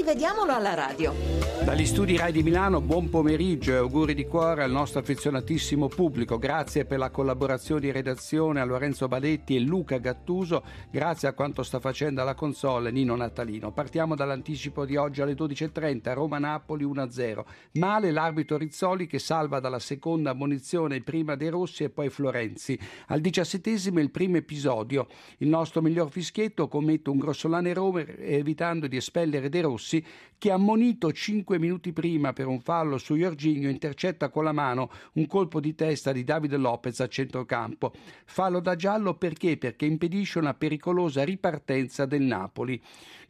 Rivediamolo alla radio. Dagli studi Rai di Milano, buon pomeriggio e auguri di cuore al nostro affezionatissimo pubblico. Grazie per la collaborazione di redazione a Lorenzo Badetti e Luca Gattuso. Grazie a quanto sta facendo alla console Nino Natalino. Partiamo dall'anticipo di oggi alle 12.30, Roma-Napoli 1-0. Male l'arbitro Rizzoli che salva dalla seconda ammonizione prima De Rossi e poi Florenzi. Al diciassettesimo il primo episodio. Il nostro miglior fischietto commette un grossolano errore evitando di espellere De Rossi Rossi, che ammonito cinque minuti prima per un fallo su Jorginho, intercetta con la mano un colpo di testa di Davide Lopez a centrocampo. Fallo da giallo perché? Perché impedisce una pericolosa ripartenza del Napoli,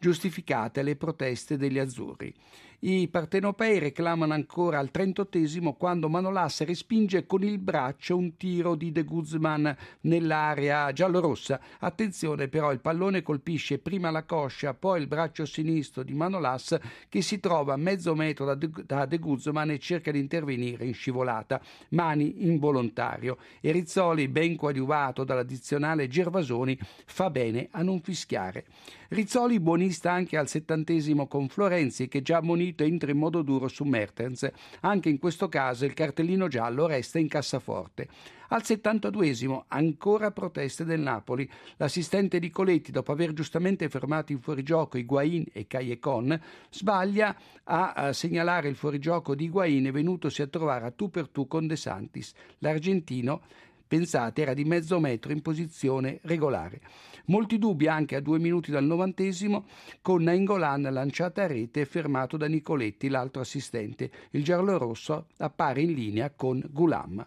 giustificate le proteste degli azzurri. I partenopei reclamano ancora al 38 quando Manolas respinge con il braccio un tiro di De Guzman nell'area giallorossa. Attenzione però, il pallone colpisce prima la coscia, poi il braccio sinistro di Manolas che si trova a mezzo metro da De, Guzman e cerca di intervenire in scivolata. Mani involontario. E Rizzoli, ben coadiuvato dall'addizionale Gervasoni, fa bene a non fischiare. Rizzoli buonista anche al settantesimo con Florenzi che già ammonito entra in modo duro su Mertens. Anche in questo caso il cartellino giallo resta in cassaforte. Al 72esimo ancora proteste del Napoli. L'assistente di Coletti, dopo aver giustamente fermato in fuorigioco Higuain e Caiecon, sbaglia a, segnalare il fuorigioco di Higuain venutosi a trovare a tu per tu con De Santis. L'argentino pensate, era di mezzo metro in posizione regolare. Molti dubbi anche a due minuti dal novantesimo con Nainggolan lanciata a rete e fermato da Nicoletti, l'altro assistente. Il giallo-rosso appare in linea con Gulam.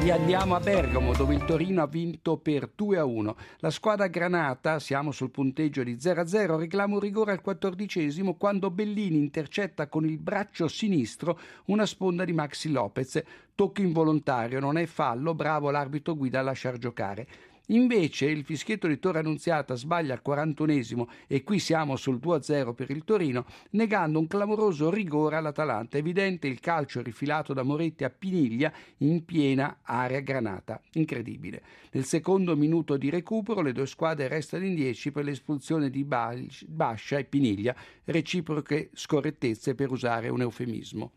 E andiamo a Bergamo dove il Torino ha vinto per 2 a 1. La squadra granata, siamo sul punteggio di 0 a 0, reclama un rigore al quattordicesimo quando Bellini intercetta con il braccio sinistro una sponda di Maxi Lopez. Tocco involontario, non è fallo, bravo l'arbitro guida a lasciar giocare. Invece il fischietto di Torre Annunziata sbaglia al 41esimo e qui siamo sul 2-0 per il Torino, negando un clamoroso rigore all'Atalanta. Evidente il calcio rifilato da Moretti a Piniglia in piena area granata. Incredibile. Nel secondo minuto di recupero le due squadre restano in 10 per l'espulsione di Bascia e Piniglia, reciproche scorrettezze per usare un eufemismo.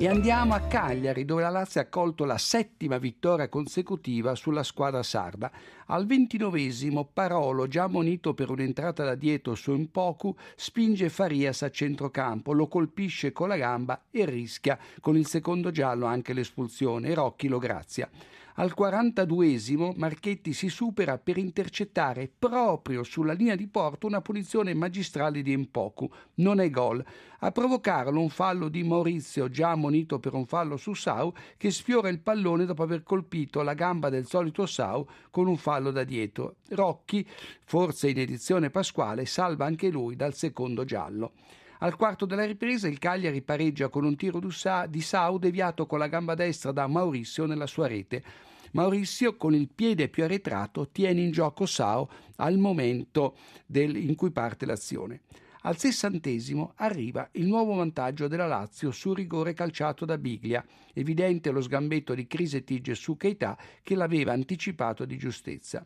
E andiamo a Cagliari, dove la Lazio ha accolto la settima vittoria consecutiva sulla squadra sarda. Al ventinovesimo Parolo, già ammonito per un'entrata da dietro su Impoku, spinge Farias a centrocampo, lo colpisce con la gamba e rischia con il secondo giallo anche l'espulsione. Rocchi lo grazia. Al 42esimo Marchetti si supera per intercettare proprio sulla linea di porto una punizione magistrale di Empoku. Non è gol. A provocarlo un fallo di Maurizio, già ammonito per un fallo su Sau, che sfiora il pallone dopo aver colpito la gamba del solito Sau con un fallo da dietro. Rocchi, forse in edizione pasquale, salva anche lui dal secondo giallo. Al quarto della ripresa il Cagliari pareggia con un tiro di Sau deviato con la gamba destra da Maurizio nella sua rete. Maurizio, con il piede più arretrato, tiene in gioco Sao al momento del, in cui parte l'azione. Al sessantesimo arriva il nuovo vantaggio della Lazio sul rigore calciato da Biglia, evidente lo sgambetto di Crisetige su Keita che l'aveva anticipato di giustezza.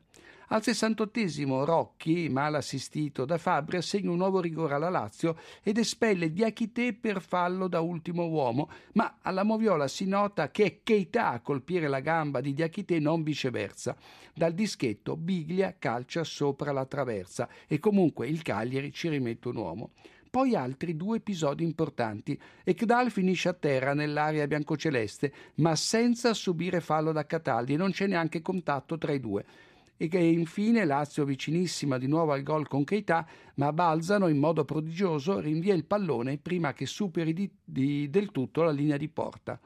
Al 68 Rocchi, mal assistito da Fabri, assegna un nuovo rigore alla Lazio ed espelle Diachité per fallo da ultimo uomo, ma alla Moviola si nota che è Keita a colpire la gamba di Diachité, non viceversa. Dal dischetto Biglia calcia sopra la traversa e comunque il Cagliari ci rimette un uomo. Poi altri due episodi importanti. Ekdal finisce a terra nell'area biancoceleste, ma senza subire fallo da Cataldi e non c'è neanche contatto tra i due e che infine Lazio vicinissima di nuovo al gol con Keita, ma Balzano in modo prodigioso rinvia il pallone prima che superi di, di, del tutto la linea di porta.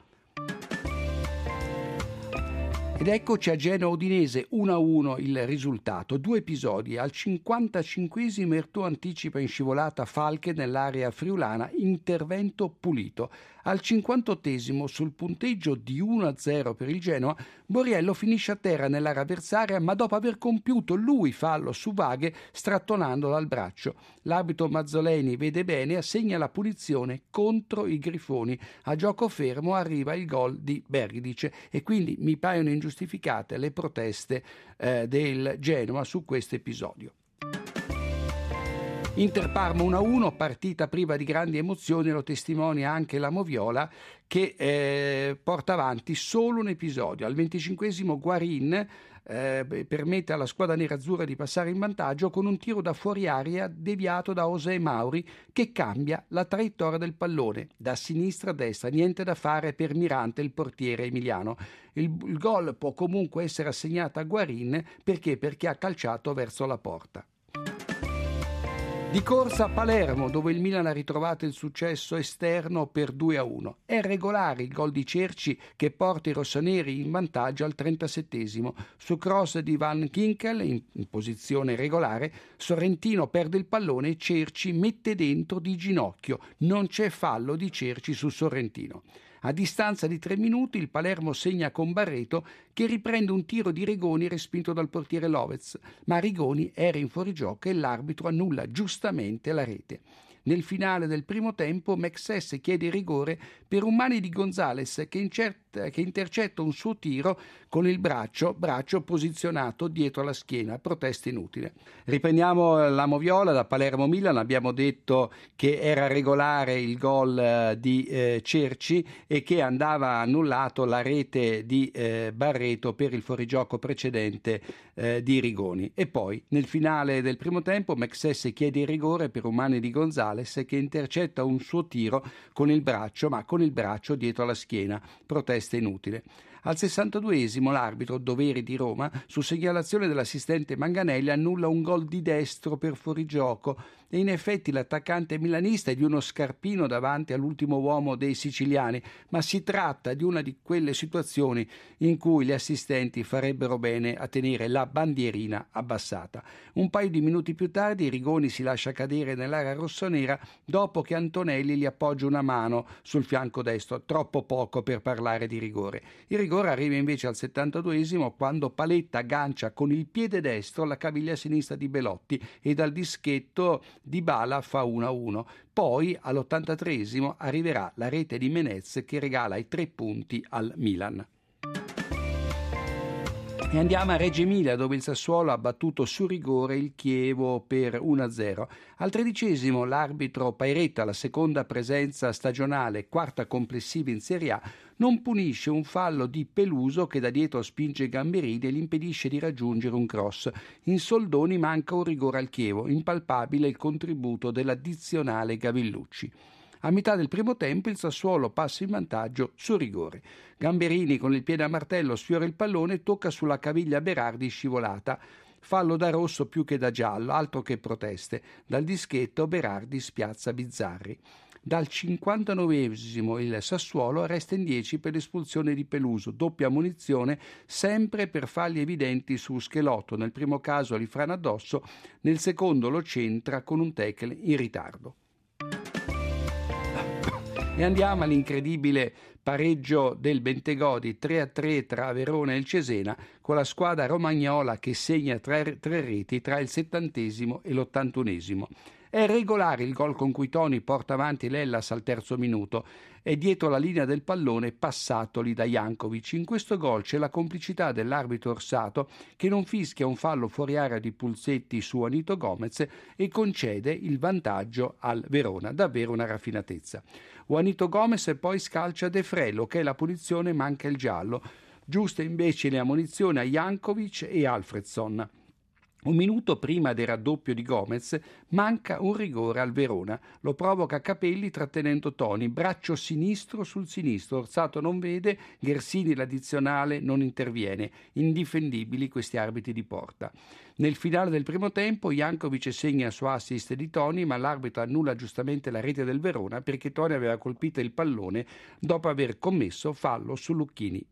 Ed eccoci a Genoa Udinese 1-1 il risultato, due episodi. Al 55esimo Ertù anticipa in scivolata Falche nell'area friulana, intervento pulito. Al 58 sul punteggio di 1-0 per il Genoa, Borriello finisce a terra nell'area avversaria, ma dopo aver compiuto lui fallo su Vaghe strattonandolo al braccio. L'arbitro Mazzoleni vede bene e assegna la punizione contro i Grifoni. A gioco fermo arriva il gol di Bergidice e quindi mi paiono ingiustificate le proteste eh, del Genoa su questo episodio. Inter Parma 1-1, partita priva di grandi emozioni, lo testimonia anche la Moviola che eh, porta avanti solo un episodio. Al 25 Guarin eh, permette alla squadra nerazzurra di passare in vantaggio con un tiro da fuori aria deviato da José Mauri che cambia la traiettoria del pallone da sinistra a destra, niente da fare per Mirante il portiere emiliano. Il, il gol può comunque essere assegnato a Guarin perché? perché ha calciato verso la porta. Di corsa a Palermo, dove il Milan ha ritrovato il successo esterno per 2 a 1. È regolare il gol di Cerci che porta i rossoneri in vantaggio al 37 Su cross di Van Kinkel, in, in posizione regolare, Sorrentino perde il pallone e Cerci mette dentro di ginocchio. Non c'è fallo di Cerci su Sorrentino. A distanza di tre minuti il Palermo segna con Barreto che riprende un tiro di Rigoni respinto dal portiere Lovez, ma Rigoni era in fuorigioco e l'arbitro annulla giustamente la rete. Nel finale del primo tempo Mexes chiede rigore per un mani di Gonzales che, incerta, che, intercetta un suo tiro con il braccio, braccio posizionato dietro la schiena, protesta inutile. Riprendiamo la Moviola da Palermo Milan, abbiamo detto che era regolare il gol eh, di eh, Cerci e che andava annullato la rete di eh, Barreto per il fuorigioco precedente eh, di Rigoni. E poi nel finale del primo tempo Mexes chiede il rigore per un mani di Gonzales che intercetta un suo tiro con il braccio, ma con il braccio dietro la schiena. Protesta inutile. Al 62esimo l'arbitro Doveri di Roma, su segnalazione dell'assistente Manganelli, annulla un gol di destro per fuorigioco e in effetti l'attaccante milanista è di uno scarpino davanti all'ultimo uomo dei siciliani, ma si tratta di una di quelle situazioni in cui gli assistenti farebbero bene a tenere la bandierina abbassata. Un paio di minuti più tardi Rigoni si lascia cadere nell'area rossonera dopo che Antonelli gli appoggia una mano sul fianco destro, troppo poco per parlare di rigore. Il rigore arriva invece al 72esimo quando Paletta aggancia con il piede destro la caviglia sinistra di Belotti e dal dischetto di Bala fa 1-1. Poi all'83esimo arriverà la rete di Menez che regala i tre punti al Milan. E andiamo a Reggio Emilia dove il Sassuolo ha battuto su rigore il Chievo per 1-0. Al tredicesimo l'arbitro Pairetta, la seconda presenza stagionale, quarta complessiva in Serie A, non punisce un fallo di Peluso che da dietro spinge Gamberini e gli impedisce di raggiungere un cross. In soldoni manca un rigore al Chievo, impalpabile il contributo dell'addizionale Gavillucci. A metà del primo tempo il Sassuolo passa in vantaggio su rigore. Gamberini con il piede a martello sfiora il pallone e tocca sulla caviglia Berardi scivolata. Fallo da rosso più che da giallo, altro che proteste. Dal dischetto Berardi spiazza Bizzarri. Dal 59esimo il Sassuolo resta in 10 per l'espulsione di Peluso, doppia munizione sempre per falli evidenti su Schelotto. Nel primo caso li frana addosso, nel secondo lo centra con un tackle in ritardo. E andiamo all'incredibile pareggio del Bentegodi 3-3 tra Verona e il Cesena, con la squadra romagnola che segna tre, tre reti tra il settantesimo e l'ottantunesimo. È regolare il gol con cui Toni porta avanti l'Ellas al terzo minuto. È dietro la linea del pallone passatoli da Jankovic. In questo gol c'è la complicità dell'arbitro Orsato che non fischia un fallo fuori area di Pulsetti su Anito Gomez e concede il vantaggio al Verona. Davvero una raffinatezza. Juanito Gomez poi scalcia De Frello che è la punizione manca il giallo. Giusta invece le ammonizioni a Jankovic e Alfredson. Un minuto prima del raddoppio di Gomez manca un rigore al Verona. Lo provoca Capelli trattenendo Toni, braccio sinistro sul sinistro. Orsato non vede, Gersini l'addizionale non interviene. Indifendibili questi arbitri di porta. Nel finale del primo tempo Jankovic segna su assist di Toni, ma l'arbitro annulla giustamente la rete del Verona perché Toni aveva colpito il pallone dopo aver commesso fallo su Lucchini.